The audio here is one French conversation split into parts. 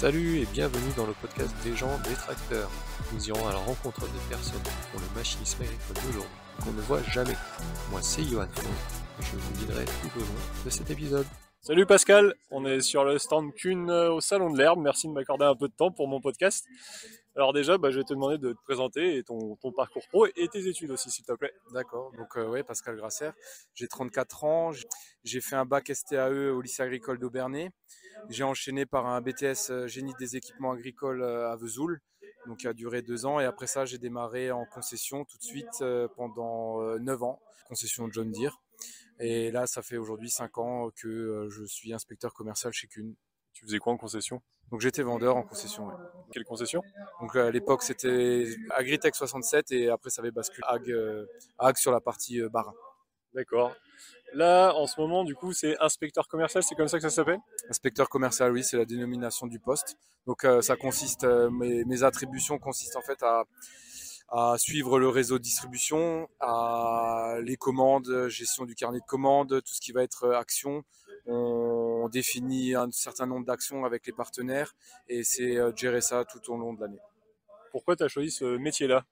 Salut et bienvenue dans le podcast des gens des tracteurs. Nous irons à la rencontre des personnes dont le machinisme agricole d'aujourd'hui qu'on ne voit jamais. Moi c'est Johan et je vous guiderai tout au long de cet épisode. Salut Pascal, on est sur le stand Kuhn euh, au Salon de l'Herbe. Merci de m'accorder un peu de temps pour mon podcast. Alors déjà, bah, je vais te demander de te présenter et ton, parcours pro et tes études aussi, s'il te plaît. D'accord, donc euh, ouais, Pascal Grasser, j'ai 34 ans, j'ai fait un bac STAE au lycée agricole d'Aubernay, j'ai enchaîné par un BTS euh, génie des équipements agricoles euh, à Vesoul, donc qui a duré deux ans, et après ça j'ai démarré en concession tout de suite pendant neuf ans, concession John Deere, et là ça fait aujourd'hui cinq ans que je suis inspecteur commercial chez Kuhn. Tu faisais quoi en concession? Donc j'étais vendeur en concession. ouais. Quelle concession? Donc à l'époque c'était Agritech 67 et après ça avait basculé Ag, euh, Ag sur la partie euh, Barin. D'accord. Là, en ce moment, du coup, c'est inspecteur commercial, c'est comme ça que ça s'appelle? Inspecteur commercial, oui, c'est la dénomination du poste. Donc euh, ça consiste, euh, mes, mes attributions consistent en fait à, à suivre le réseau de distribution, à les commandes, gestion du carnet de commandes, tout ce qui va être action. On définit un certain nombre d'actions avec les partenaires et c'est euh, de gérer ça tout au long de l'année. Pourquoi tu as choisi ce métier-là?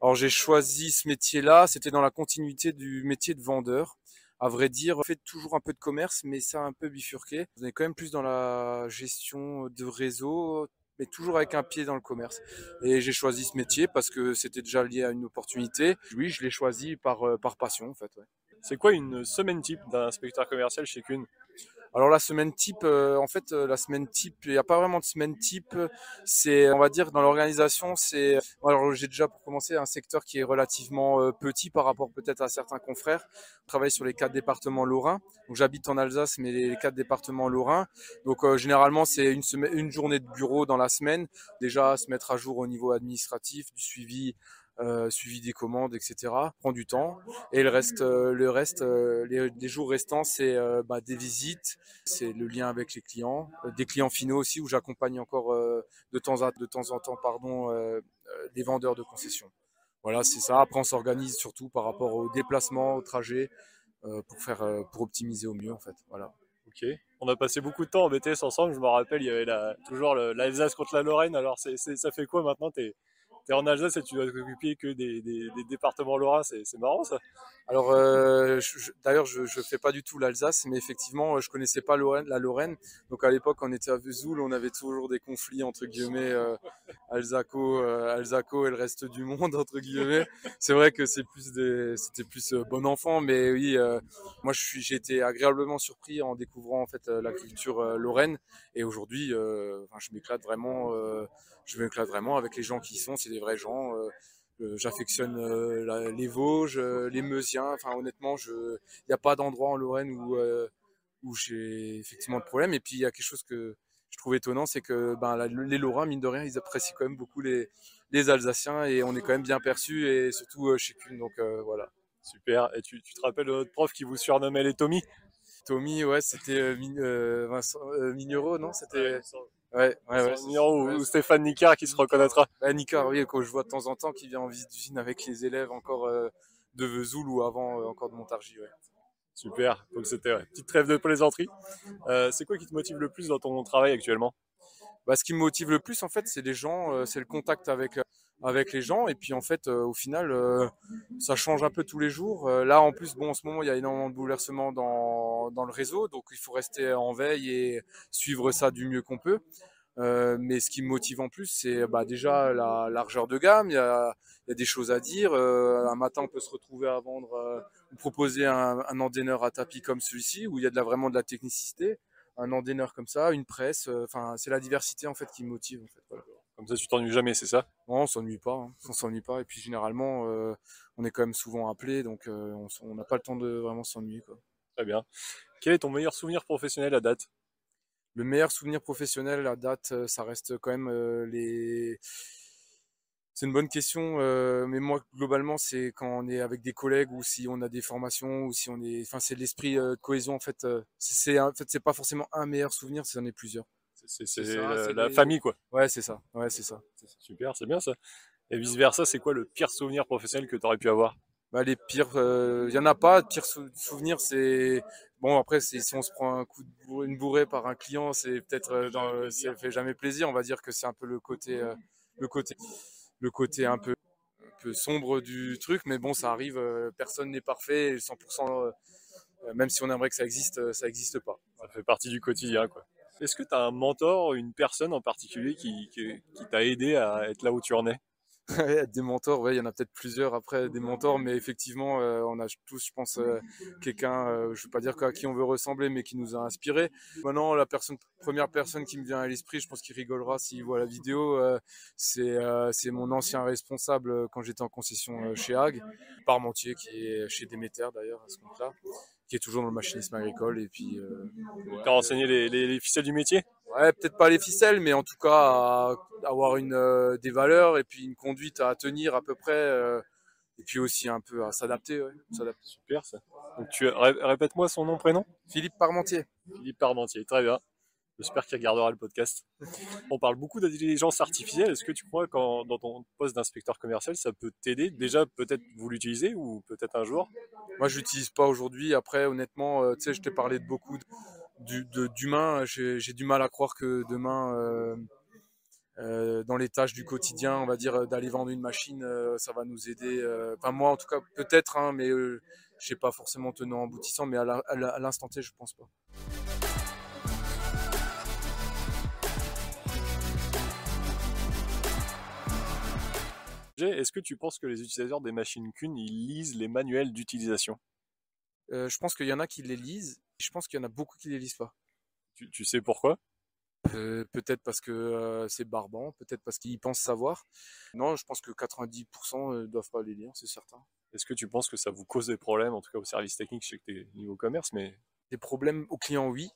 Alors j'ai choisi ce métier-là, c'était dans la continuité du métier de vendeur. À vrai dire, on fait toujours un peu de commerce, mais ça a un peu bifurqué. On est quand même plus dans la gestion de réseau, mais toujours avec un pied dans le commerce. Et j'ai choisi ce métier parce que c'était déjà lié à une opportunité. Oui, je l'ai choisi par, euh, par passion, en fait. ouais. C'est quoi une semaine type d'un inspecteur commercial chez Kuhn? Alors la semaine type, euh, en fait, euh, la semaine type, il n'y a pas vraiment de semaine type. C'est, on va dire, dans l'organisation, c'est. Alors j'ai déjà pour commencer un secteur qui est relativement euh, petit par rapport peut-être à certains confrères. Je travaille sur les quatre départements lorrains. Donc j'habite en Alsace, mais les quatre départements lorrains. Donc euh, généralement c'est une semaine, une journée de bureau dans la semaine. Déjà se mettre à jour au niveau administratif, du suivi. Euh, suivi des commandes, etc. prend du temps. Et le reste, euh, le reste, euh, les, les jours restants, c'est bah, des visites, c'est le lien avec les clients, des clients finaux aussi où j'accompagne encore de temps de temps en temps, pardon, des vendeurs de concessions. Voilà, c'est ça. Après, on s'organise surtout par rapport au déplacement, au trajet, pour faire, pour optimiser au mieux en fait. Voilà. Ok. On a passé beaucoup de temps en BTS ensemble. Je me rappelle, il y avait toujours l'Alsace contre la Lorraine. Alors, ça fait quoi maintenant? En Alsace et tu dois t'occuper que des, départements lorrains. C'est, marrant ça. Alors, euh, d'ailleurs, je ne fais pas du tout l'Alsace, mais effectivement, euh, je connaissais pas Lorraine, la Lorraine. Donc, à l'époque, on était à Vesoul, on avait toujours des conflits, entre guillemets, euh, Alsaco, euh, et le reste du monde, entre guillemets. C'est vrai que c'était plus bon enfant, mais oui, moi, j'ai été agréablement surpris en découvrant, en fait, la culture lorraine. Et aujourd'hui, je m'éclate vraiment, je m'éclate vraiment avec les gens qui y sont, des vrais gens. euh, euh, J'affectionne euh, les Vosges, les Meusiens. Enfin, honnêtement, il n'y a pas d'endroit en Lorraine où où j'ai effectivement de problème. Et puis il y a quelque chose que je trouve étonnant, c'est que ben, la- les Lorrains, mine de rien, ils apprécient quand même beaucoup les les Alsaciens et on est quand même bien perçus et surtout chez Kuhn. Donc voilà. Super. Et tu, tu te rappelles de notre prof qui vous surnommait les Tommy? Tommy, ouais, c'était euh, Min- euh, Vincent euh, Mignereau, non? C'était ouais, ouais, ouais. Ou, Ouais, Stéphane Nicard qui se reconnaîtra. Bah, Nicard, oui, que je vois de temps en temps, qui vient en visite d'usine avec les élèves encore euh, de Vesoul ou avant euh, encore de Montargis. Ouais. Super. Donc c'était ouais, petite trêve de plaisanterie. Euh, c'est quoi qui te motive le plus dans ton travail actuellement? Bah, ce qui me motive le plus, en fait, c'est les gens, c'est le contact avec, avec les gens. Et puis, en fait, euh, au final, euh, ça change un peu tous les jours. Euh, là, en plus, bon, en ce moment, il y a énormément de bouleversements dans, dans le réseau. Donc, il faut rester en veille et suivre ça du mieux qu'on peut. Euh, mais ce qui me motive en plus, c'est bah, déjà la largeur de gamme. Il y a, il y a des choses à dire. Euh, un matin, on peut se retrouver à vendre, euh, ou proposer un, un à tapis comme celui-ci, où il y a de la, vraiment de la technicité. Un endaineur comme ça, une presse. euh, Enfin, c'est la diversité en fait qui me motive. En fait, voilà. Comme ça, tu t'ennuies jamais, c'est ça? Non, on s'ennuie pas. hein. On s'ennuie pas. Et puis généralement, euh, on est quand même souvent appelé, donc euh, on n'a pas le temps de vraiment s'ennuyer. quoi. Très bien. Quel est ton meilleur souvenir professionnel à date? Le meilleur souvenir professionnel à date, ça reste quand même euh, les. C'est une bonne question, euh, mais moi globalement c'est quand on est avec des collègues ou si on a des formations ou si on est, enfin c'est l'esprit euh, de cohésion en fait. euh, c'est c'est- en fait c'est pas forcément un meilleur souvenir, c'en est plusieurs. C'est c'est- C'est c'est la, c'est famille, quoi. Ouais c'est ça, ouais c'est ça. Super, c'est bien ça. Et vice versa, c'est quoi le pire souvenir professionnel que tu aurais pu avoir? Bah, les pires, il y en a pas. Pire souvenir, c'est bon. Après, si on se prend un coup de bourrée, une bourrée par un client, c'est peut-être, ça fait jamais plaisir. On va dire que c'est un peu le côté, le côté, le côté un peu, un peu sombre du truc. Mais bon, ça arrive. personne n'est parfait. 100%, même si on aimerait que ça existe, ça n'existe pas. Ça fait partie du quotidien, quoi. Est-ce que tu as un mentor, une personne en particulier qui, qui, qui t'a aidé à être là où tu en es? Des mentors, ouais, il y en a peut-être plusieurs après des mentors, mais effectivement, euh, on a tous, je pense, euh, quelqu'un, euh, je ne veux pas dire à qui on veut ressembler, mais qui nous a inspiré. Maintenant, la personne, première personne qui me vient à l'esprit, je pense qu'il rigolera s'il voit la vidéo, c'est c'est mon ancien responsable quand j'étais en concession chez Hague, Parmentier, qui est chez Déméter d'ailleurs à ce moment-là, qui est toujours dans le machinisme agricole. Et puis, tu as renseigné les, les, les ficelles du métier? Ouais, peut-être pas les ficelles, mais en tout cas avoir une euh, des valeurs et puis une conduite à tenir à peu près, euh, et puis aussi un peu à s'adapter. Ouais, Super ça. Donc tu répète-moi son nom prénom? Philippe Parmentier. Philippe Parmentier, très bien. J'espère qu'il regardera le podcast. On parle beaucoup d'intelligence artificielle. Est-ce que tu crois qu'en dans ton poste d'inspecteur commercial, ça peut t'aider? Déjà, peut-être vous l'utilisez ou peut-être un jour? Moi, je l'utilise pas aujourd'hui. Après, honnêtement, euh, tu sais, je t'ai parlé de beaucoup d'humains. J'ai du mal à croire que demain, euh, euh, dans les tâches du quotidien, on va dire d'aller vendre une machine, ça va nous aider. Enfin, moi, en tout cas, peut-être, hein, mais je sais pas forcément tenant aboutissant, mais à l'instant T, je pense pas. Est-ce que tu penses que les utilisateurs des machines Kuhn, ils lisent les manuels d'utilisation? Euh, Je pense qu'il y en a qui les lisent. Je pense qu'il y en a beaucoup qui les lisent pas. Tu, sais pourquoi? Euh, Peut-être parce que euh, c'est barbant, peut-être parce qu'ils pensent savoir. Non, je pense que 90% ne doivent pas les lire, c'est certain. Est-ce que tu penses que ça vous cause des problèmes, en tout cas au service technique, je sais que tu es niveau commerce, mais... Des problèmes aux clients, oui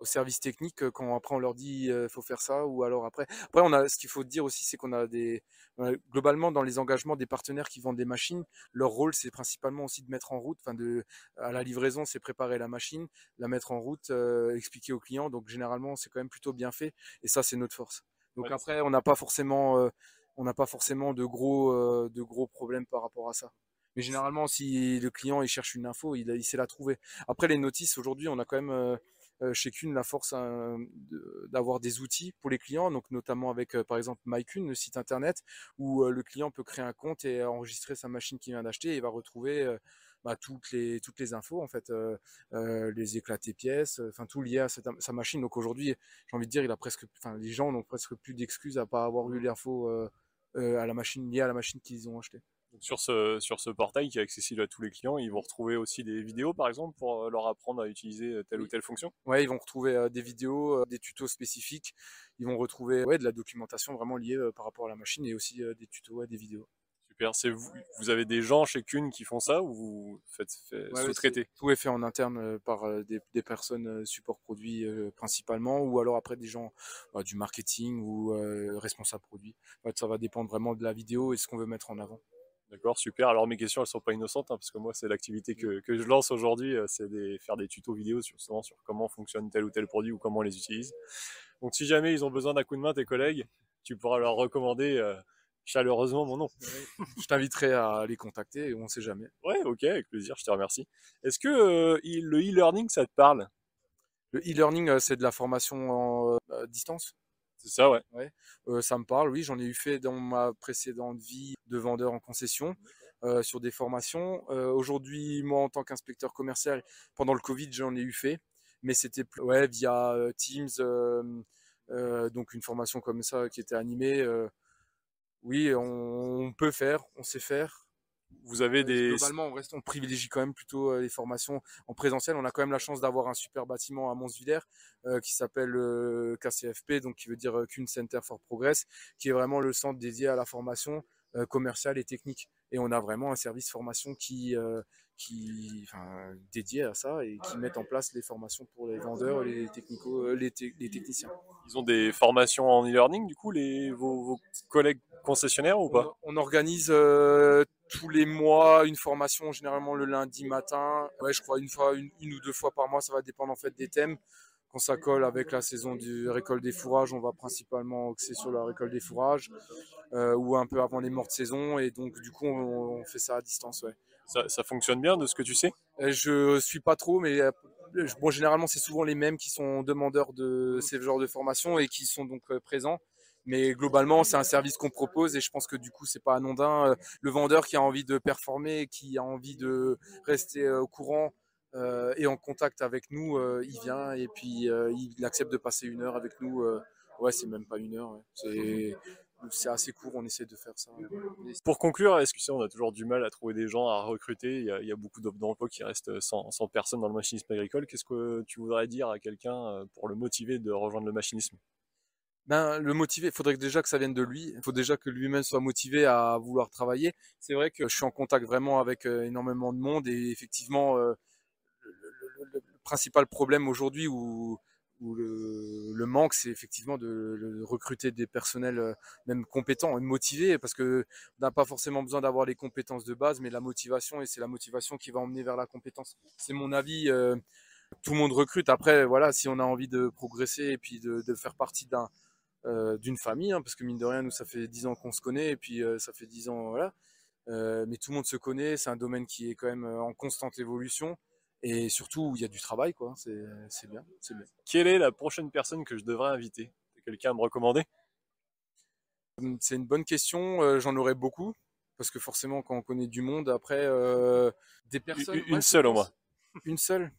au service technique quand après on leur dit il faut faire ça ou alors après. Après on a ce qu'il faut dire aussi c'est qu'on a des globalement dans les engagements des partenaires qui vendent des machines leur rôle c'est principalement aussi de mettre en route enfin de à la livraison c'est préparer la machine la mettre en route expliquer aux clients. Donc généralement c'est quand même plutôt bien fait et ça c'est notre force. Donc après on n'a pas forcément on n'a pas forcément de gros de gros problèmes par rapport à ça. Mais généralement si le client il cherche une info il, il sait la trouver. Après les notices aujourd'hui on a quand même euh, chez Kuhn la force hein, d'avoir des outils pour les clients, donc notamment avec euh, par exemple MyKuhn, le site internet, où euh, le client peut créer un compte et enregistrer sa machine qu'il vient d'acheter et va retrouver bah, toutes les toutes les infos en fait, les éclatés pièces, enfin tout lié à sa machine. Donc aujourd'hui, j'ai envie de dire, il a presque, enfin les gens n'ont presque plus d'excuses à pas avoir eu l'info à la machine liée à la machine qu'ils ont achetée sur ce, sur ce portail qui est accessible à tous les clients, ils vont retrouver aussi des vidéos par exemple pour euh, leur apprendre à utiliser euh, telle ou telle fonction? Ouais, ils vont retrouver euh, des vidéos, des tutos spécifiques. Ils vont retrouver ouais, de la documentation vraiment liée par rapport à la machine et aussi des tutos, des vidéos. Super. Vous, vous avez des gens chez qui font ça ou vous faites, sous-traiter? Tout est fait en interne par des, personnes support produit principalement ou alors après des gens bah, du marketing ou responsables produits. ça va dépendre vraiment de la vidéo et ce qu'on veut mettre en avant. D'accord, super. Alors mes questions, elles sont pas innocentes, hein, parce que moi, c'est l'activité que, que, je lance aujourd'hui, euh, c'est de faire des tutos vidéo sur, sur comment fonctionne tel ou tel produit ou comment on les utilise. Donc si jamais ils ont besoin d'un coup de main, tes collègues, tu pourras leur recommander euh, chaleureusement mon nom. je t'inviterai à les contacter, on ne sait jamais. Ouais, ok, avec plaisir, je te remercie. Est-ce que euh, le e-learning, ça te parle? Le e-learning, c'est de la formation en distance? C'est ça, ouais. ouais. Euh, ça me parle, oui. J'en ai eu fait dans ma précédente vie de vendeur en concession euh, sur des formations. Euh, aujourd'hui, moi, en tant qu'inspecteur commercial, pendant le Covid, j'en ai eu fait. Mais c'était ouais, via Teams, donc une formation comme ça qui était animée. oui, on, peut faire, on sait faire. Vous avez des. Globalement, on, reste, on privilégie quand même plutôt les formations en présentiel. On a quand même la chance d'avoir un super bâtiment à Monsvillers qui s'appelle KCFP, donc qui veut dire Kuhn Center for Progress, qui est vraiment le centre dédié à la formation commerciale et technique. Et on a vraiment un service formation qui, qui enfin, dédié à ça et qui met en place les formations pour les vendeurs, les, technico, les, les techniciens. Ils ont des formations en e-learning, du coup, les, vos, vos collègues concessionnaires ou pas? on, organise tous les mois une formation, généralement le lundi matin. Ouais, je crois une fois, une, ou deux fois par mois, ça va dépendre en fait des thèmes. Quand ça colle avec la saison du récolte des fourrages, on va principalement axer sur la récolte des fourrages euh, ou un peu avant les morts de saison. Et donc, du coup, on, fait ça à distance. Ouais. Ça, ça fonctionne bien de ce que tu sais? Euh, Je suis pas trop, mais euh, bon, généralement, c'est souvent les mêmes qui sont demandeurs de ces genres de formation et qui sont donc présents. Mais globalement, c'est un service qu'on propose et je pense que du coup, c'est pas anodin. Euh, Le vendeur qui a envie de performer, qui a envie de rester euh, au courant euh, et en contact avec nous, il vient et puis il accepte de passer une heure avec nous. ouais, c'est même pas une heure. C'est assez court, on essaie de faire ça. Pour conclure, est-ce que sais, on a toujours du mal à trouver des gens à recruter? Il y a, beaucoup d'offres d'emploi qui restent sans, sans personne dans le machinisme agricole. Qu'est-ce que tu voudrais dire à quelqu'un pour le motiver de rejoindre le machinisme? Ben, le motiver, il faudrait déjà que ça vienne de lui. Il faut déjà que lui-même soit motivé à vouloir travailler. C'est vrai que je suis en contact vraiment avec euh, énormément de monde et effectivement, euh, le, le- le- le principal problème aujourd'hui où, où le, le manque, c'est effectivement de, de recruter des personnels euh, même compétents et motivés parce que on n'a pas forcément besoin d'avoir les compétences de base, mais la motivation et c'est la motivation qui va emmener vers la compétence. C'est mon avis. tout le monde recrute. Après, voilà, si on a envie de progresser et puis de, de faire partie d'un euh, d'une famille, hein, parce que mine de rien, nous, ça fait dix ans qu'on se connaît, et puis euh, ça fait dix ans, voilà. Euh, mais tout le monde se connaît, c'est un domaine qui est quand même en constante évolution, et surtout où il y a du travail, quoi. C'est c'est bien, c'est bien. Quelle est la prochaine personne que je devrais inviter? Quelqu'un à me recommander? Hum, C'est une bonne question, j'en aurais beaucoup, parce que forcément, quand on connaît du monde, après, des personnes... Une- ouais, seule, au pense. Une seule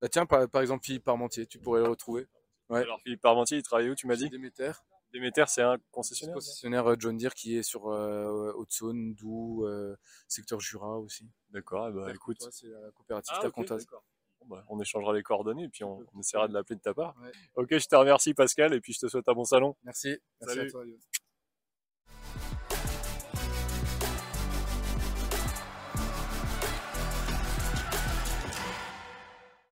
bah, Tiens, par, par exemple, Philippe Parmentier, tu pourrais le retrouver. Ouais. Alors Philippe Parmentier, il travaille où tu m'as dit Déméter. Déméter, c'est un concessionnaire concessionnaire euh, John Deere qui est sur euh, Haute-Saône, Doubs, euh, secteur Jura aussi. D'accord, ben, écoute. Toi, c'est la coopérative Ah, ok, Tacontas. d'accord. Bon, bah, on échangera les coordonnées et puis on, on essaiera de l'appeler de ta part. Ouais. Ok, je te remercie Pascal et puis je te souhaite un bon salon. Merci. Merci Salut. à toi.